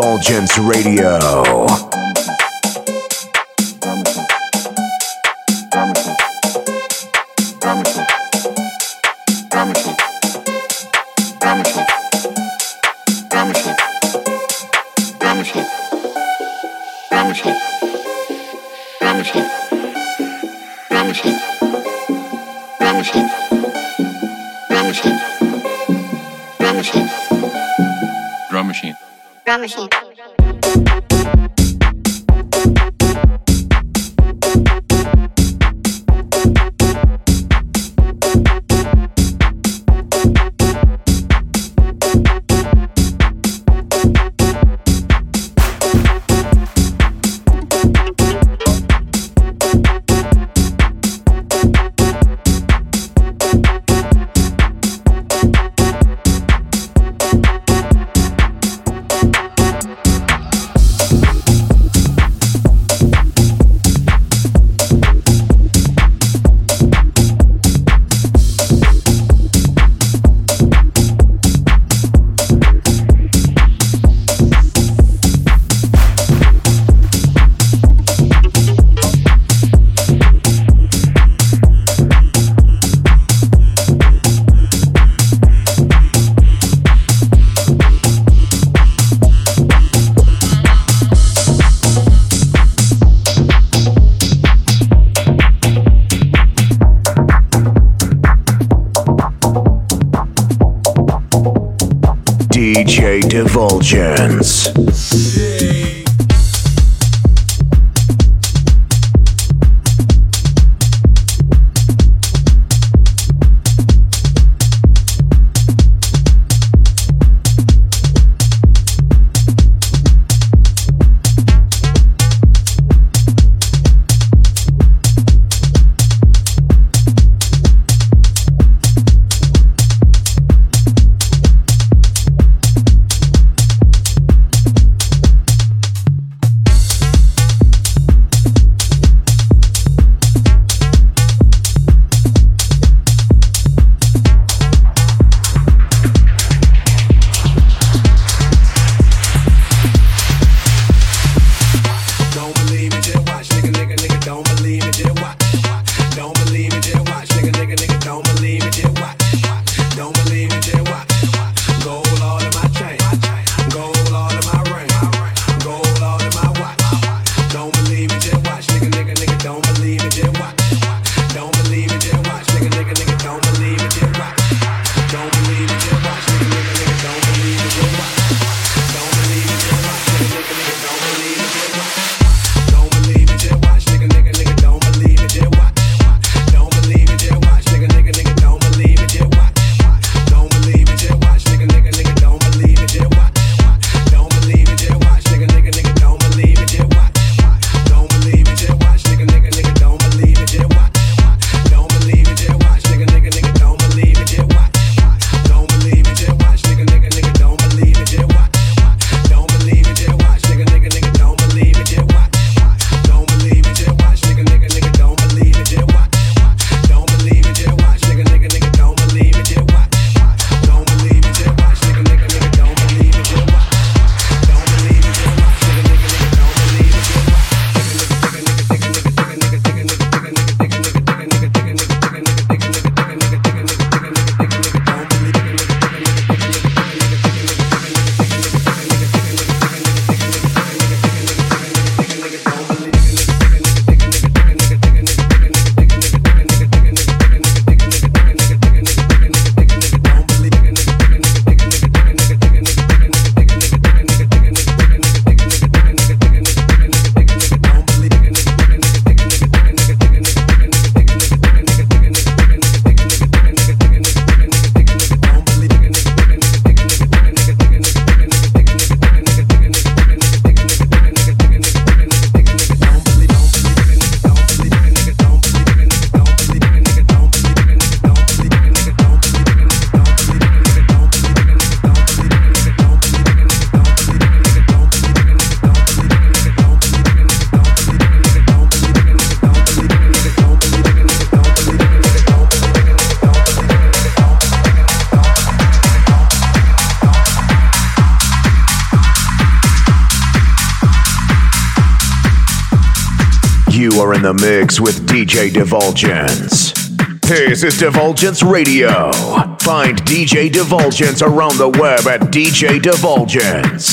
Divulgence Radio. Divulgence. Are mix with DJ Divulgence. This is Divulgence Radio. Find DJ Divulgence around the web at DJ Divulgence.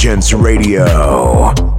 Radio.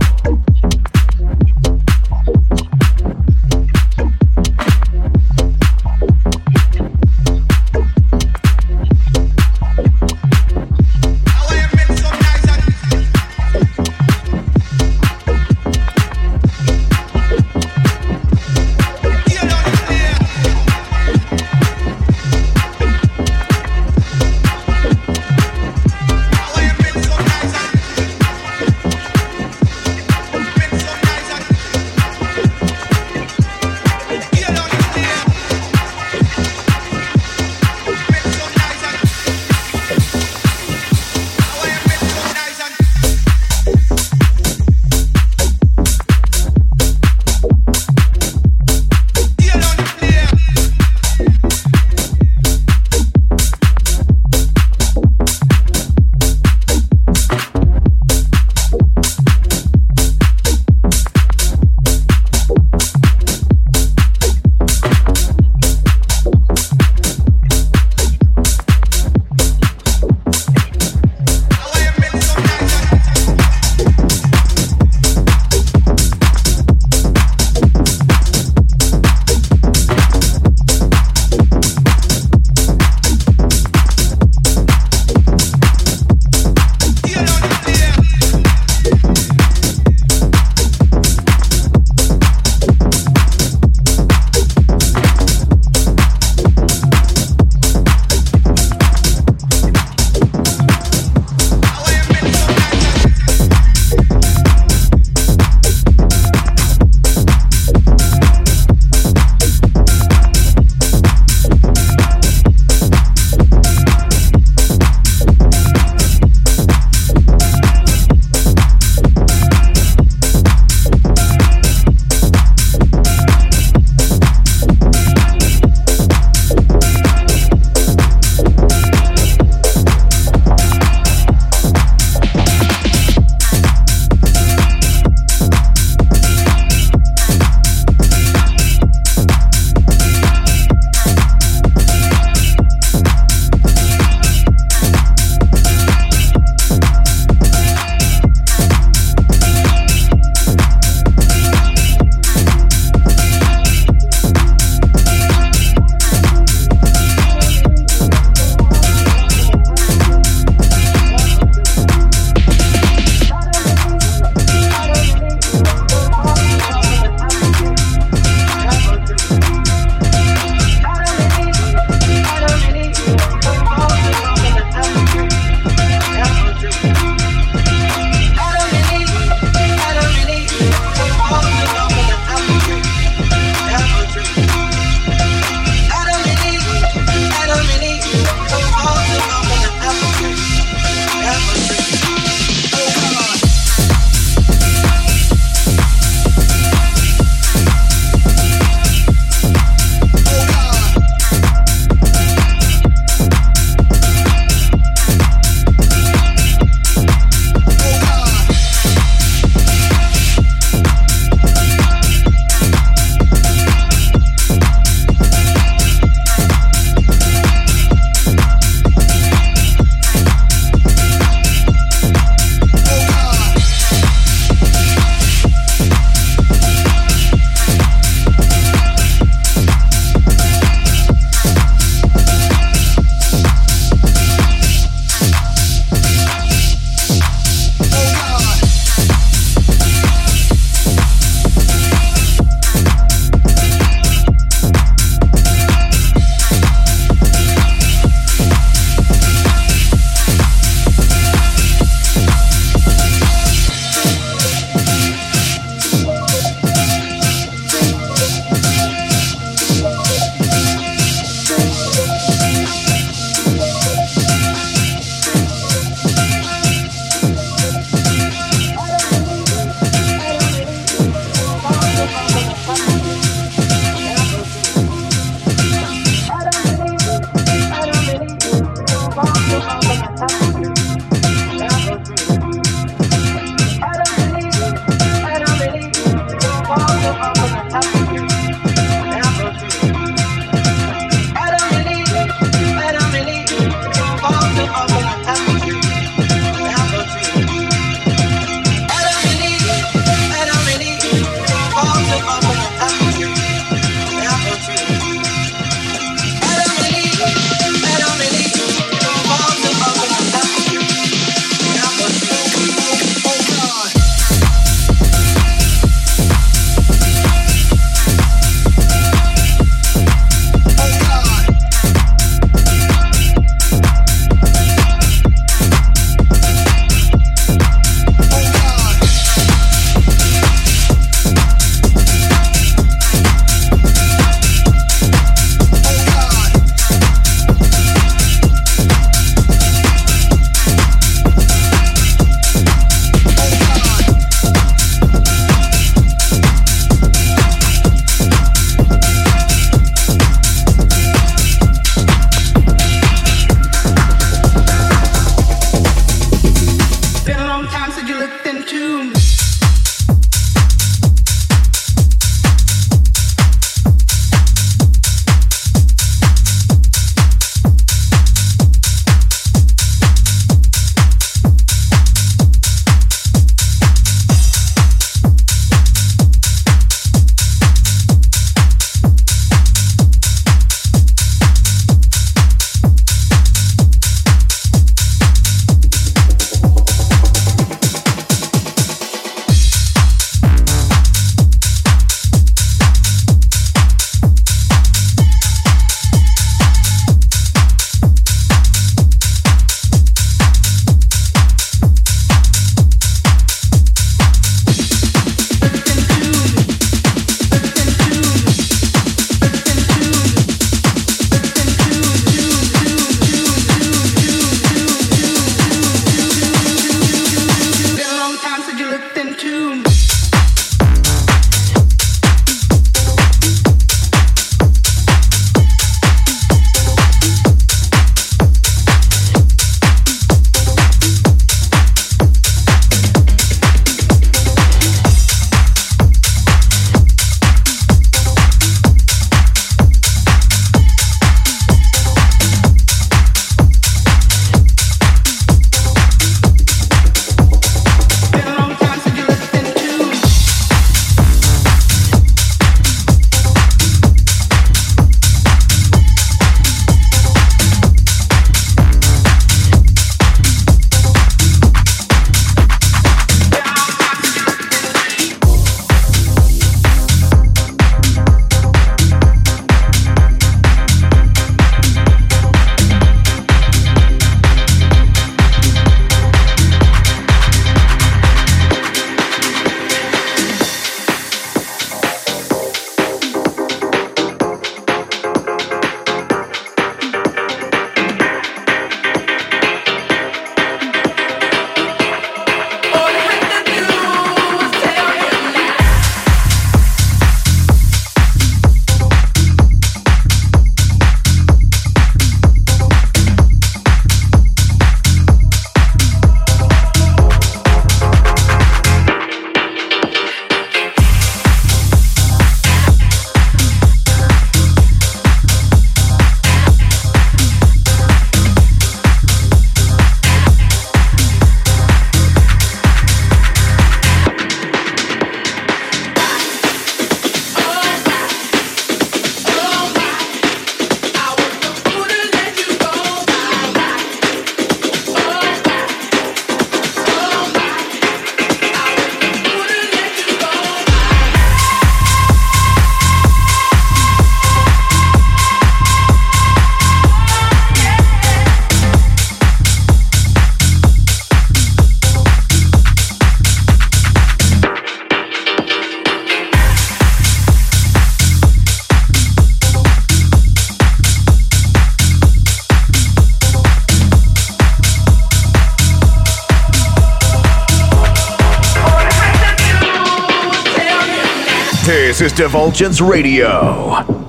Divulgence Radio.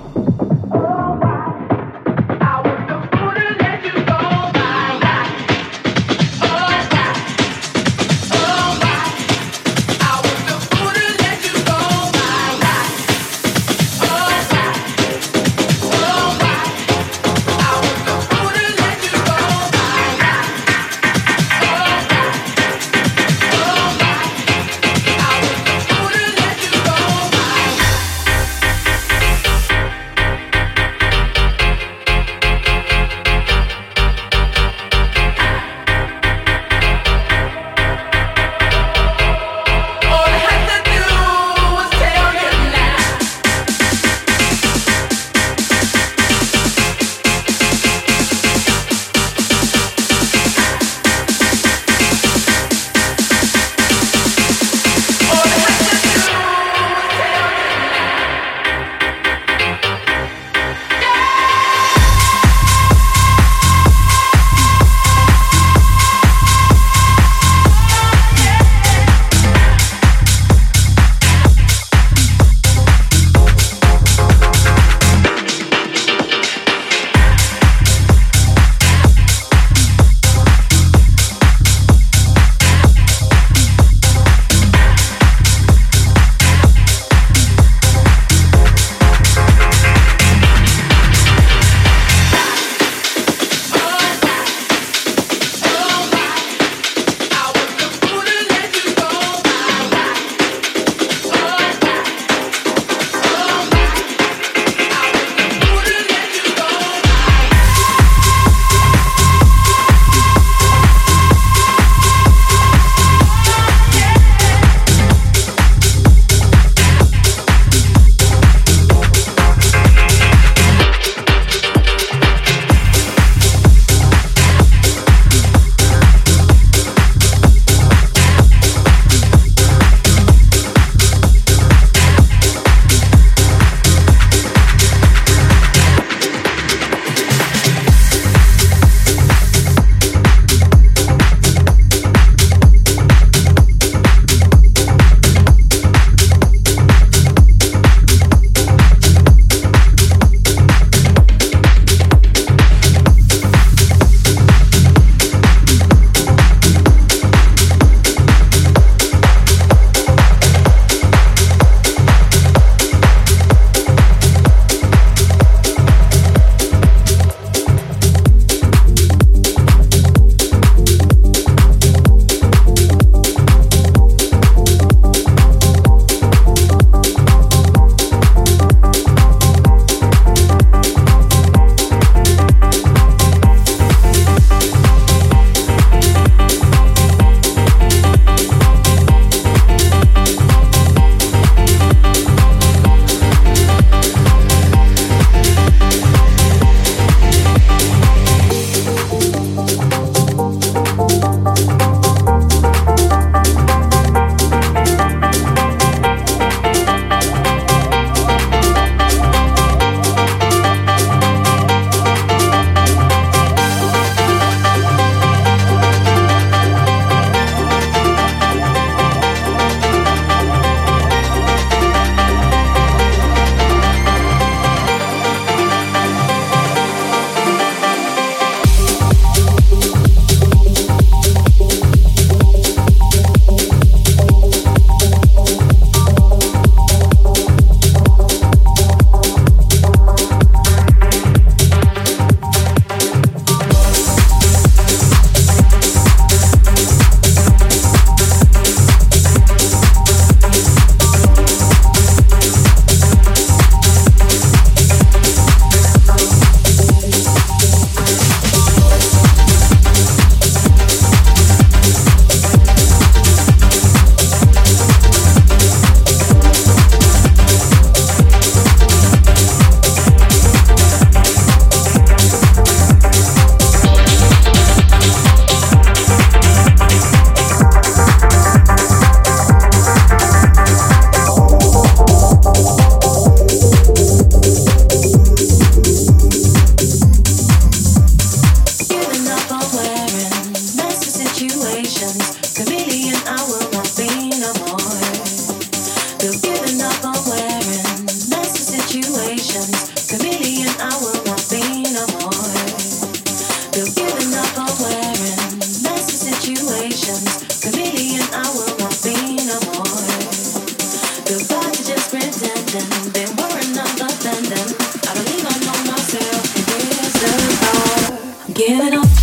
Give it up.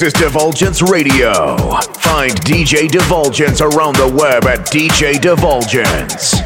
This is Divulgence Radio. Find DJ Divulgence around the web at DJ Divulgence.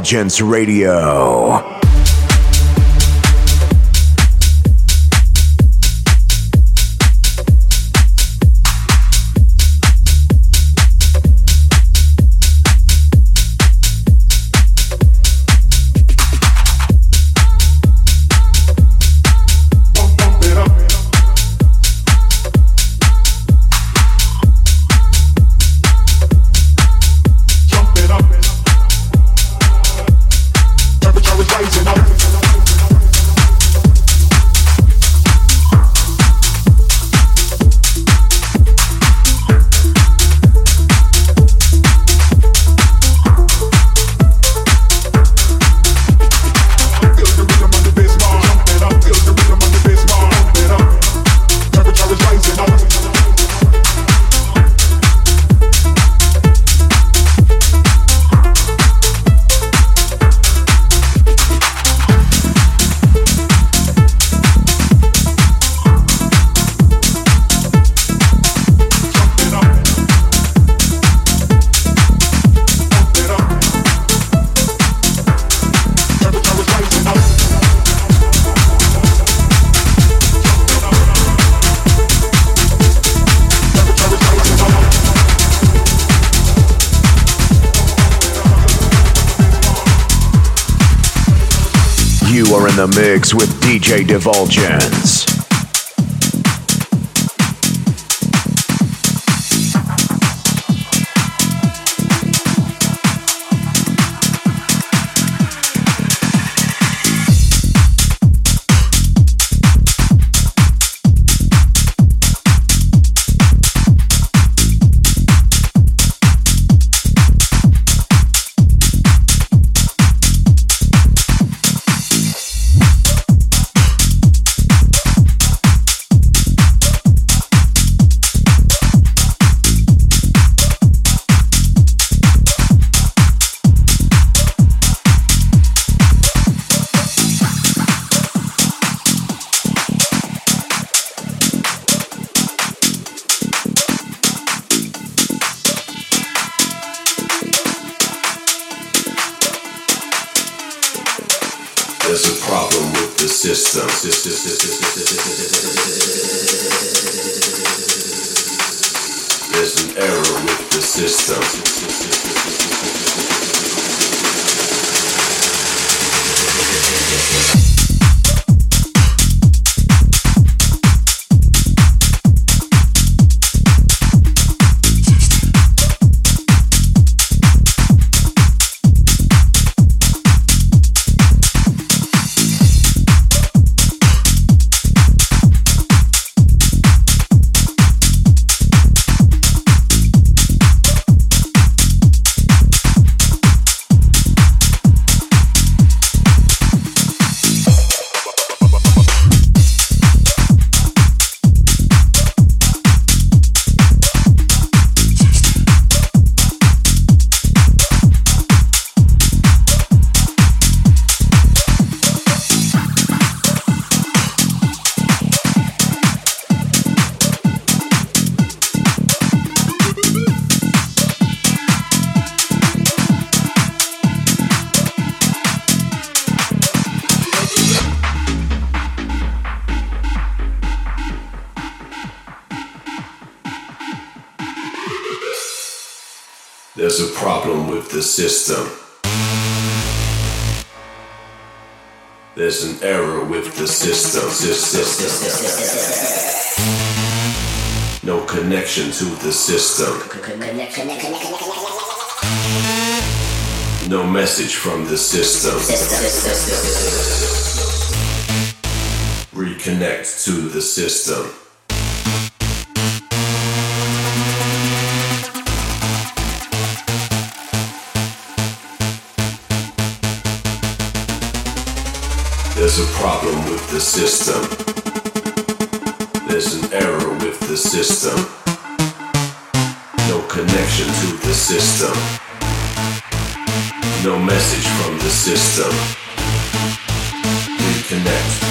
Divulgence Radio. DJ Divulgence. With the system. No connection to the system. No message from the system. Reconnect to the system. There's a problem with the system. There's an error with the system. No connection to the system. No message from the system. Reconnect.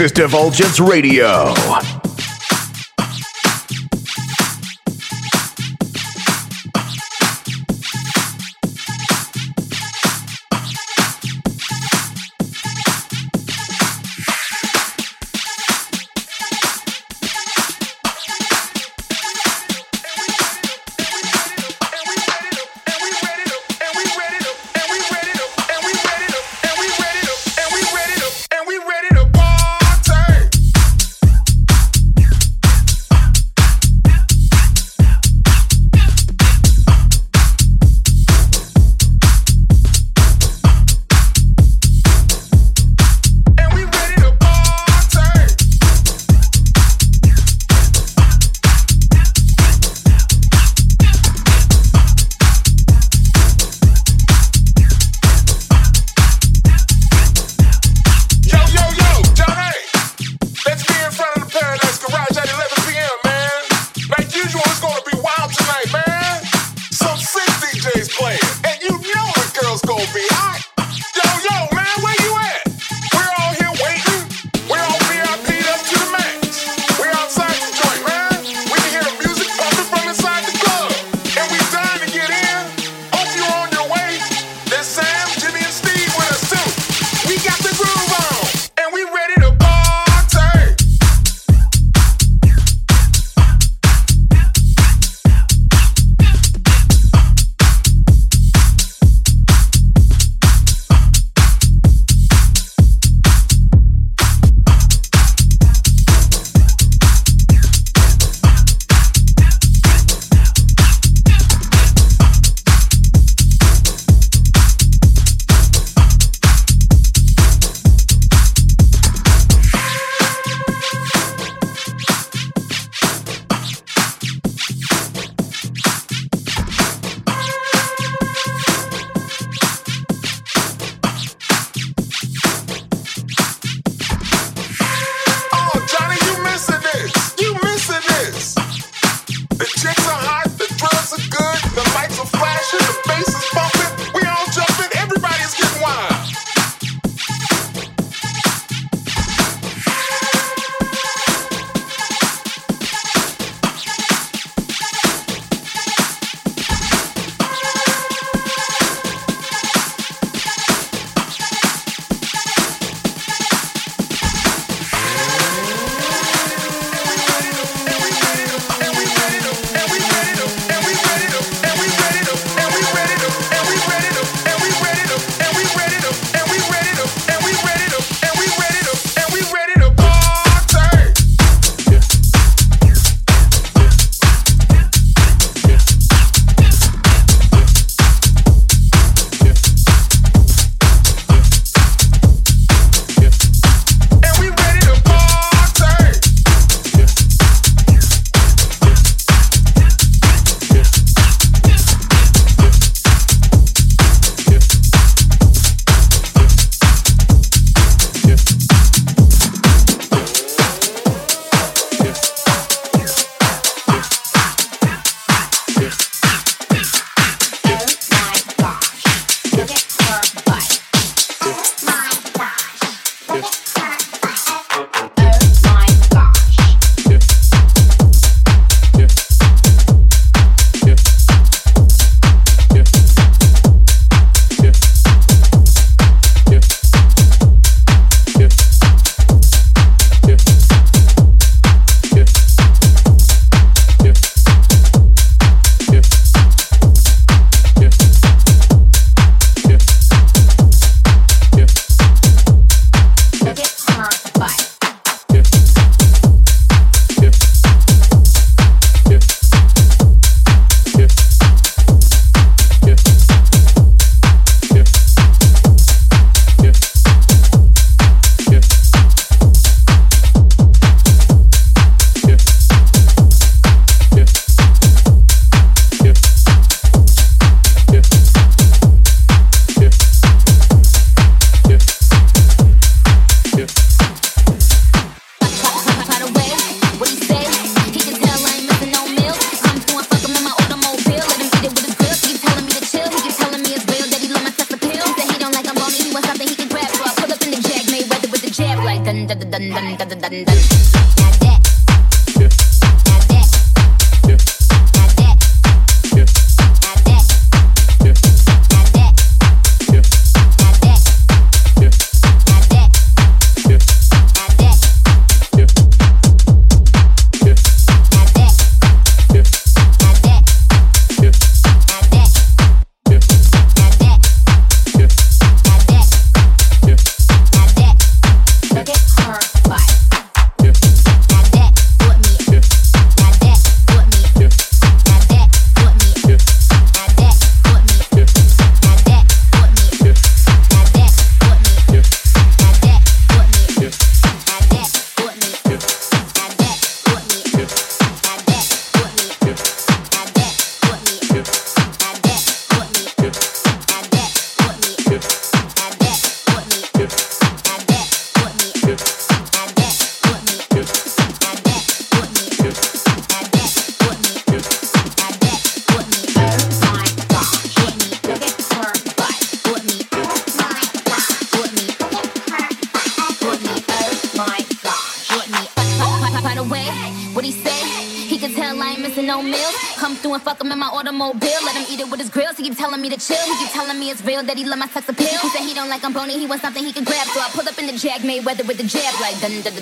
Is Divulgence Radio.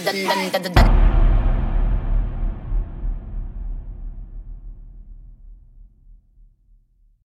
Don't like I'm